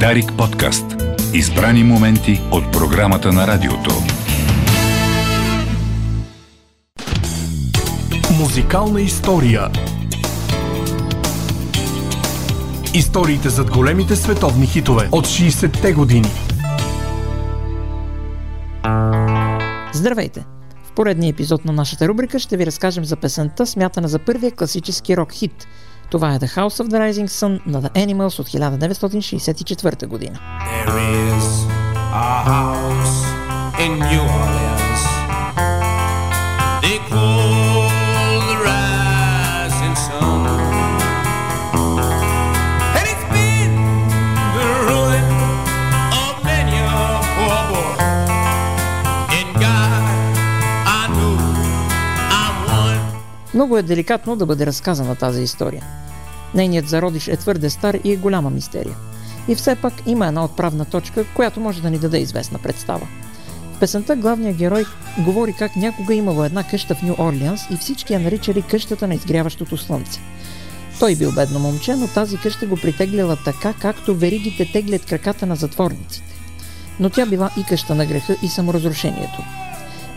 Дарик подкаст. Избрани моменти от програмата на радиото. Музикална история. Историите зад големите световни хитове от 60-те години. Здравейте! В поредния епизод на нашата рубрика ще ви разкажем за песента, смятана за първия класически рок хит. Това е The House of the Rising Sun на The Animals от 1964 година. There is a house in New Orleans. They call the rising sun. And it's been the ruin of many a poor boy. In God, I know I'm one. Много е деликатно да бъде разказана тази история. Нейният зародиш е твърде стар и е голяма мистерия. И все пак има една отправна точка, която може да ни даде известна представа. В песента главният герой говори как някога имало една къща в Нью Орлеанс и всички я наричали къщата на изгряващото слънце. Той бил бедно момче, но тази къща го притегляла така, както веригите теглят краката на затворниците. Но тя била и къща на греха и саморазрушението.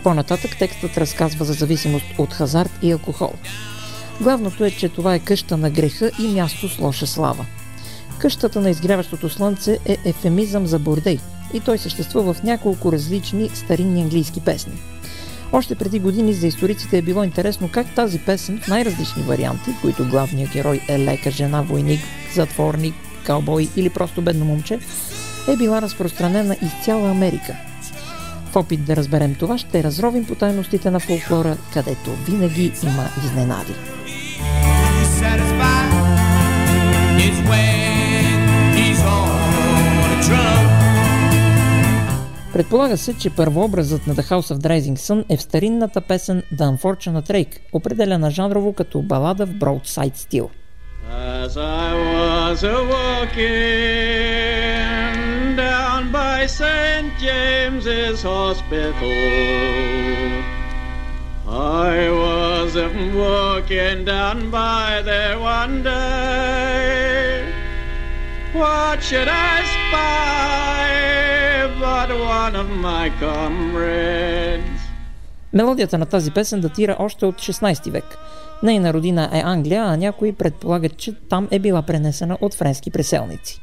По-нататък текстът разказва за зависимост от хазарт и алкохол. Главното е, че това е къща на греха и място с лоша слава. Къщата на изгряващото слънце е ефемизъм за бордей и той съществува в няколко различни старинни английски песни. Още преди години за историците е било интересно как тази песен в най-различни варианти, в които главният герой е лека, жена, войник, затворник, каубой или просто бедно момче, е била разпространена из цяла Америка. В опит да разберем това, ще разровим по тайностите на фолклора, където винаги има изненади. Предполага се, че първообразът на The House of Rising Sun е в старинната песен The Unfortunate Rake, определена жанрово като балада в Broadside стил. As I was a walking down by St. James's Hospital, I was a walking down by there one day. What should I spy but one of my comrades? Мелодията на тази песен датира още от 16 век. Нейна родина е Англия, а някои предполагат, че там е била пренесена от френски преселници.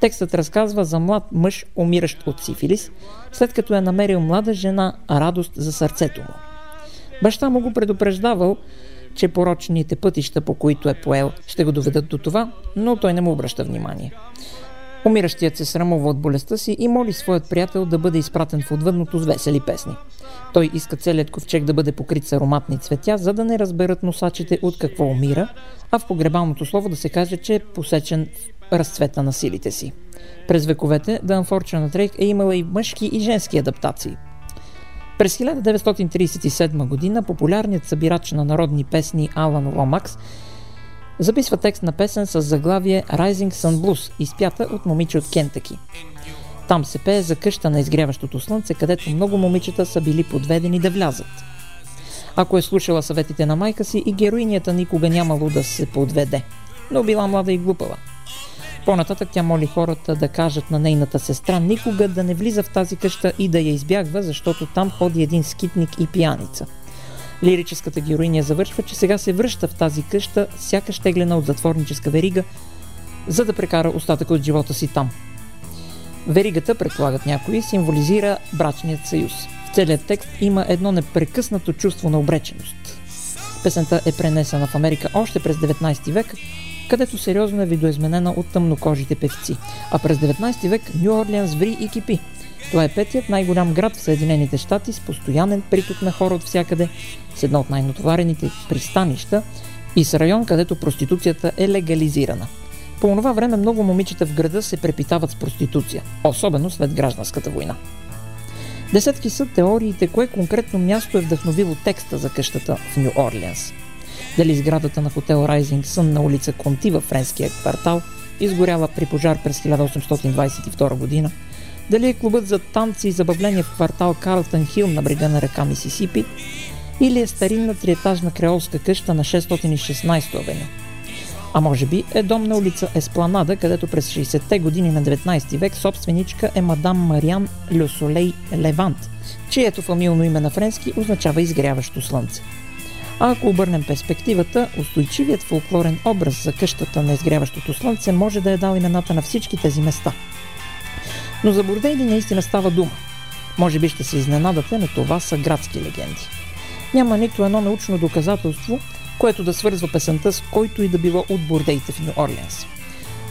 Текстът разказва за млад мъж, умиращ от сифилис, след като е намерил млада жена радост за сърцето му. Баща му го предупреждавал, че порочните пътища, по които е поел, ще го доведат до това, но той не му обръща внимание. Умиращият се срамува от болестта си и моли своят приятел да бъде изпратен в отвъдното с весели песни. Той иска целият ковчег да бъде покрит с ароматни цветя, за да не разберат носачите от какво умира, а в погребалното слово да се каже, че е посечен в разцвета на силите си. През вековете The Unfortunate Rake е имала и мъжки и женски адаптации. През 1937 година популярният събирач на народни песни Алан Ломакс записва текст на песен с заглавие Rising Sun Blues, изпята от момиче от Кентъки. Там се пее за къща на изгряващото слънце, където много момичета са били подведени да влязат. Ако е слушала съветите на майка си, и героинята никога нямало да се подведе, но била млада и глупава. По-нататък тя моли хората да кажат на нейната сестра никога да не влиза в тази къща и да я избягва, защото там ходи един скитник и пияница. Лирическата героиня завършва, че сега се връща в тази къща, сякаш теглена от затворническа верига, за да прекара остатъка от живота си там. Веригата, предполагат някои, символизира брачният съюз. В целият текст има едно непрекъснато чувство на обреченост. Песента е пренесена в Америка още през 19 век, където сериозно е видоизменена от тъмнокожите певци. А през 19 век Нью Орлеанс ври и кипи. Това е петият най-голям град в Съединените щати с постоянен приток на хора от всякъде, с едно от най-натоварените пристанища и с район, където проституцията е легализирана. По това време много момичета в града се препитават с проституция, особено след гражданската война. Десетки са теориите, кое конкретно място е вдъхновило текста за къщата в Нью Орлеанс. Дали сградата на хотел Rising Sun на улица Конти във френския квартал изгоряла при пожар през 1822 година, дали е клубът за танци и забавления в квартал Карлтън Хил на брега на река Мисисипи, или е старинна триетажна креолска къща на 616 авеню. А може би е дом на улица Еспланада, където през 60-те години на 19 век собственичка е мадам Мариан Люсолей Левант, чието фамилно име на френски означава изгряващо слънце. А ако обърнем перспективата, устойчивият фолклорен образ за къщата на изгряващото слънце може да е дал имената на всички тези места. Но за Бордейли наистина става дума. Може би ще се изненадате, но това са градски легенди. Няма нито едно научно доказателство, което да свързва песента с който и да било от бордеите в Нью Орлианс.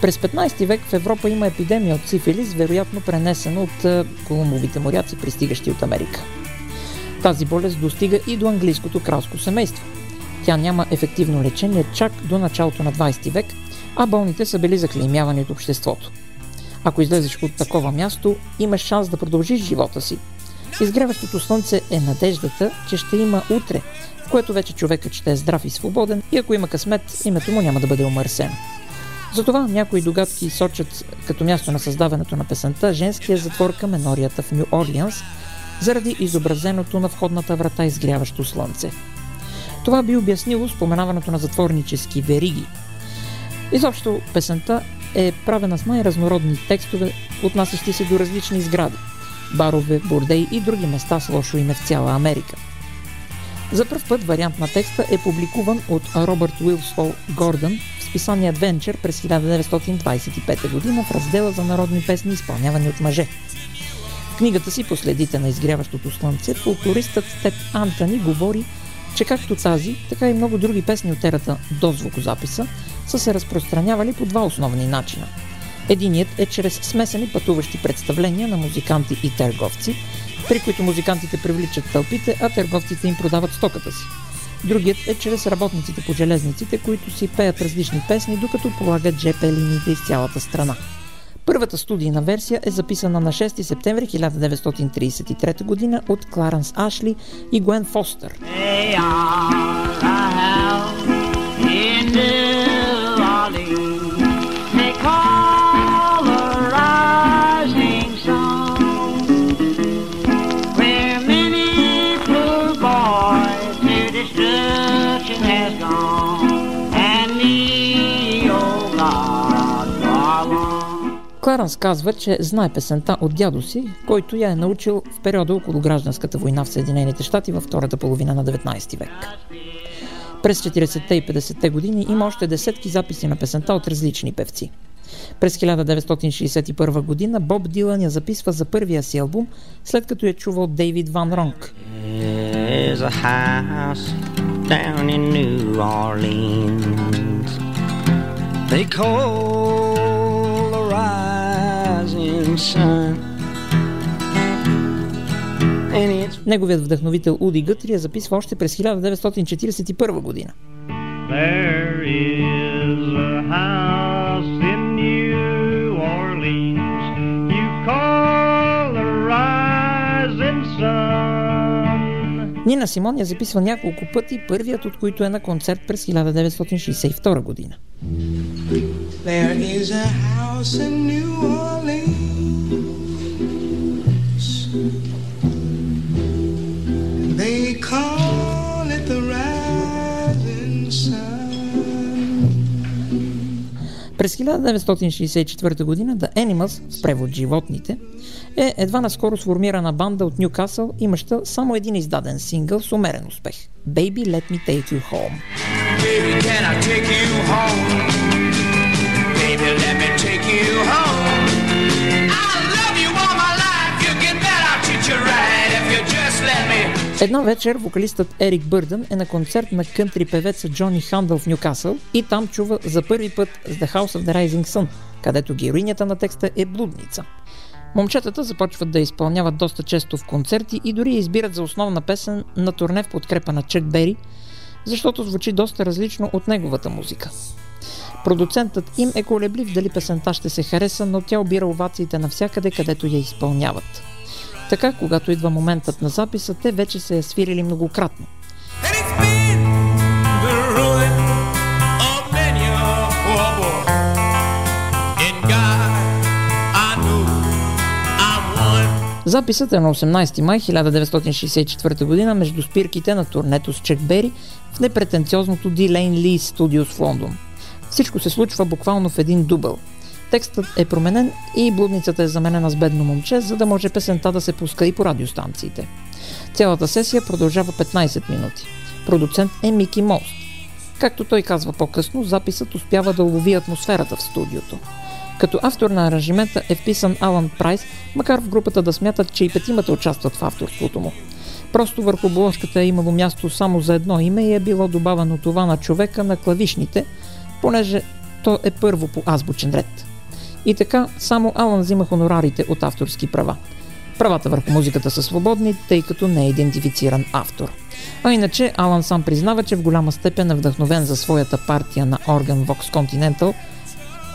През 15 век в Европа има епидемия от сифилис, вероятно пренесена от е, колумовите моряци, пристигащи от Америка. Тази болест достига и до английското кралско семейство. Тя няма ефективно лечение чак до началото на 20 век, а болните са били заклеймявани от обществото. Ако излезеш от такова място, имаш шанс да продължиш живота си. Изгряващото слънце е надеждата, че ще има утре, в което вече човекът ще е здрав и свободен и ако има късмет, името му няма да бъде омърсено. Затова някои догадки сочат като място на създаването на песента женския затвор към енорията в Нью Орлианс, заради изобразеното на входната врата изгряващо слънце. Това би обяснило споменаването на затворнически вериги. Изобщо песента е правена с най-разнородни текстове, отнасящи се до различни сгради – барове, бордеи и други места с лошо име в цяла Америка. За първ път вариант на текста е публикуван от Робърт Уилсфол Гордън в списание Adventure през 1925 г. в раздела за народни песни, изпълнявани от мъже. В книгата си Последите на изгряващото слънце фолклористът Тед Антони говори, че както тази, така и много други песни от ерата до звукозаписа са се разпространявали по два основни начина. Единият е чрез смесени пътуващи представления на музиканти и търговци, при които музикантите привличат тълпите, а търговците им продават стоката си. Другият е чрез работниците по железниците, които си пеят различни песни, докато полагат ЖП линиите из цялата страна. Първата студийна версия е записана на 6 септември 1933 г. от Кларанс Ашли и Гуен Фостер. They Кларанс казва, че знае песента от дядо си, който я е научил в периода около гражданската война в Съединените щати във втората половина на 19 век. През 40-те и 50-те години има още десетки записи на песента от различни певци. През 1961 година Боб Дилан я записва за първия си албум, след като я чува от Дейвид Ван Ронг. They call Неговият вдъхновител Уди Гътри я записва още през 1941 година. There is a house in New Orleans you call the rising sun. Нина Симон я записва няколко пъти, първият от които е на концерт през 1962 година. There is a house in New Orleans. През 1964 година The Animals, с превод животните, е едва наскоро сформирана банда от Ньюкасъл, имаща само един издаден сингъл с умерен успех – Baby Let Me Take You Home. Baby, can I take you home? Baby, let me take you home. Една вечер вокалистът Ерик Бърдън е на концерт на кънтри певеца Джони Хандъл в Ньюкасъл и там чува за първи път The House of the Rising Sun, където героинята на текста е блудница. Момчетата започват да изпълняват доста често в концерти и дори избират за основна песен на турне в подкрепа на Чък Бери, защото звучи доста различно от неговата музика. Продуцентът им е колеблив дали песента ще се хареса, но тя обира овациите навсякъде, където я изпълняват. Така, когато идва моментът на записа, те вече се я свирили многократно. Записът е на 18 май 1964 г. между спирките на турнето с Чек Бери в непретенциозното Дилейн Ли студио в Лондон. Всичко се случва буквално в един дубъл. Текстът е променен и блудницата е заменена с бедно момче, за да може песента да се пуска и по радиостанциите. Цялата сесия продължава 15 минути. Продуцент е Мики Мост. Както той казва по-късно, записът успява да улови атмосферата в студиото. Като автор на аранжимента е вписан Алан Прайс, макар в групата да смятат, че и петимата участват в авторството му. Просто върху обложката е имало място само за едно име и е било добавено това на човека на клавишните, понеже то е първо по азбучен ред. И така, само Алан взима хонорарите от авторски права. Правата върху музиката са свободни, тъй като не е идентифициран автор. А иначе Алан сам признава, че в голяма степен е вдъхновен за своята партия на орган Vox Continental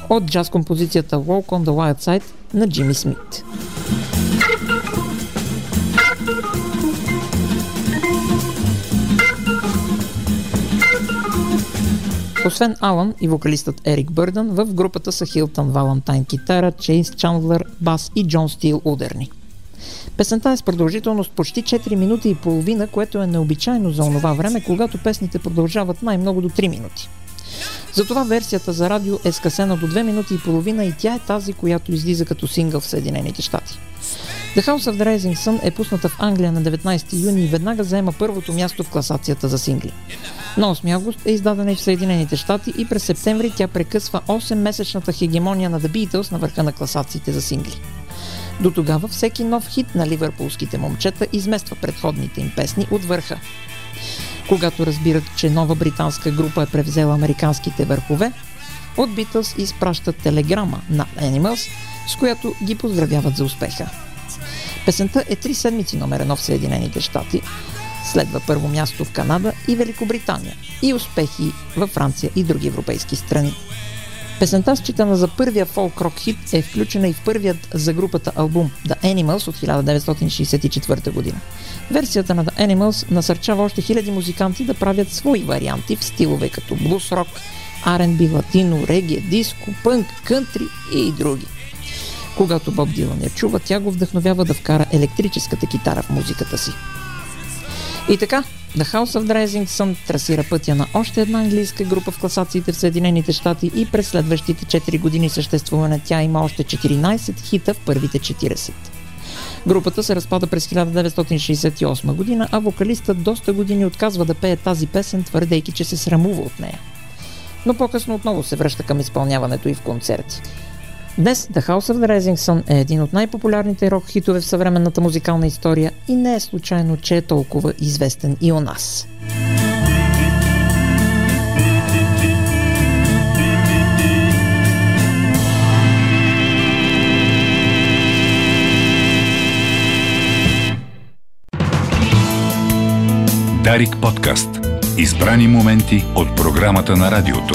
от джаз композицията Walk on the Wild Side на Джимми Смит. Освен Алън и вокалистът Ерик Бърдън, в групата са Хилтън Валантайн китара, Чейнс Чандлер бас и Джон Стил ударни. Песента е с продължителност почти 4 минути и половина, което е необичайно за онова време, когато песните продължават най-много до 3 минути. Затова версията за радио е скъсена до 2 минути и половина и тя е тази, която излиза като сингъл в Съединените щати. The House of Rising Sun е пусната в Англия на 19 юни и веднага заема първото място в класацията за сингли. На 8 август е издадена и в Съединените щати и през септември тя прекъсва 8-месечната хегемония на The Beatles на върха на класациите за сингли. До тогава всеки нов хит на ливърпулските момчета измества предходните им песни от върха. Когато разбират, че нова британска група е превзела американските върхове, от Beatles изпращат телеграма на Animals, с която ги поздравяват за успеха. Песента е три седмици номер едно в Съединените щати, следва първо място в Канада и Великобритания и успехи във Франция и други европейски страни. Песента, считана за първия фолк-рок хит, е включена и в първият за групата албум The Animals от 1964 година. Версията на The Animals насърчава още хиляди музиканти да правят свои варианти в стилове като блус рок, R&B, латино, регия, диско, пънк, кънтри и други. Когато Боб Дилан я чува, тя го вдъхновява да вкара електрическата китара в музиката си. И така, The House of the Rising Sun трасира пътя на още една английска група в класациите в Съединените щати и през следващите 4 години съществуване тя има още 14 хита в първите 40. Групата се разпада през 1968 година, а вокалистът доста години отказва да пее тази песен, твърдейки, че се срамува от нея. Но по-късно отново се връща към изпълняването и в концерти. Днес The House of the Rising Sun е един от най-популярните рок хитове в съвременната музикална история и не е случайно, че е толкова известен и у нас. Дарик подкаст. Избрани моменти от програмата на радиото.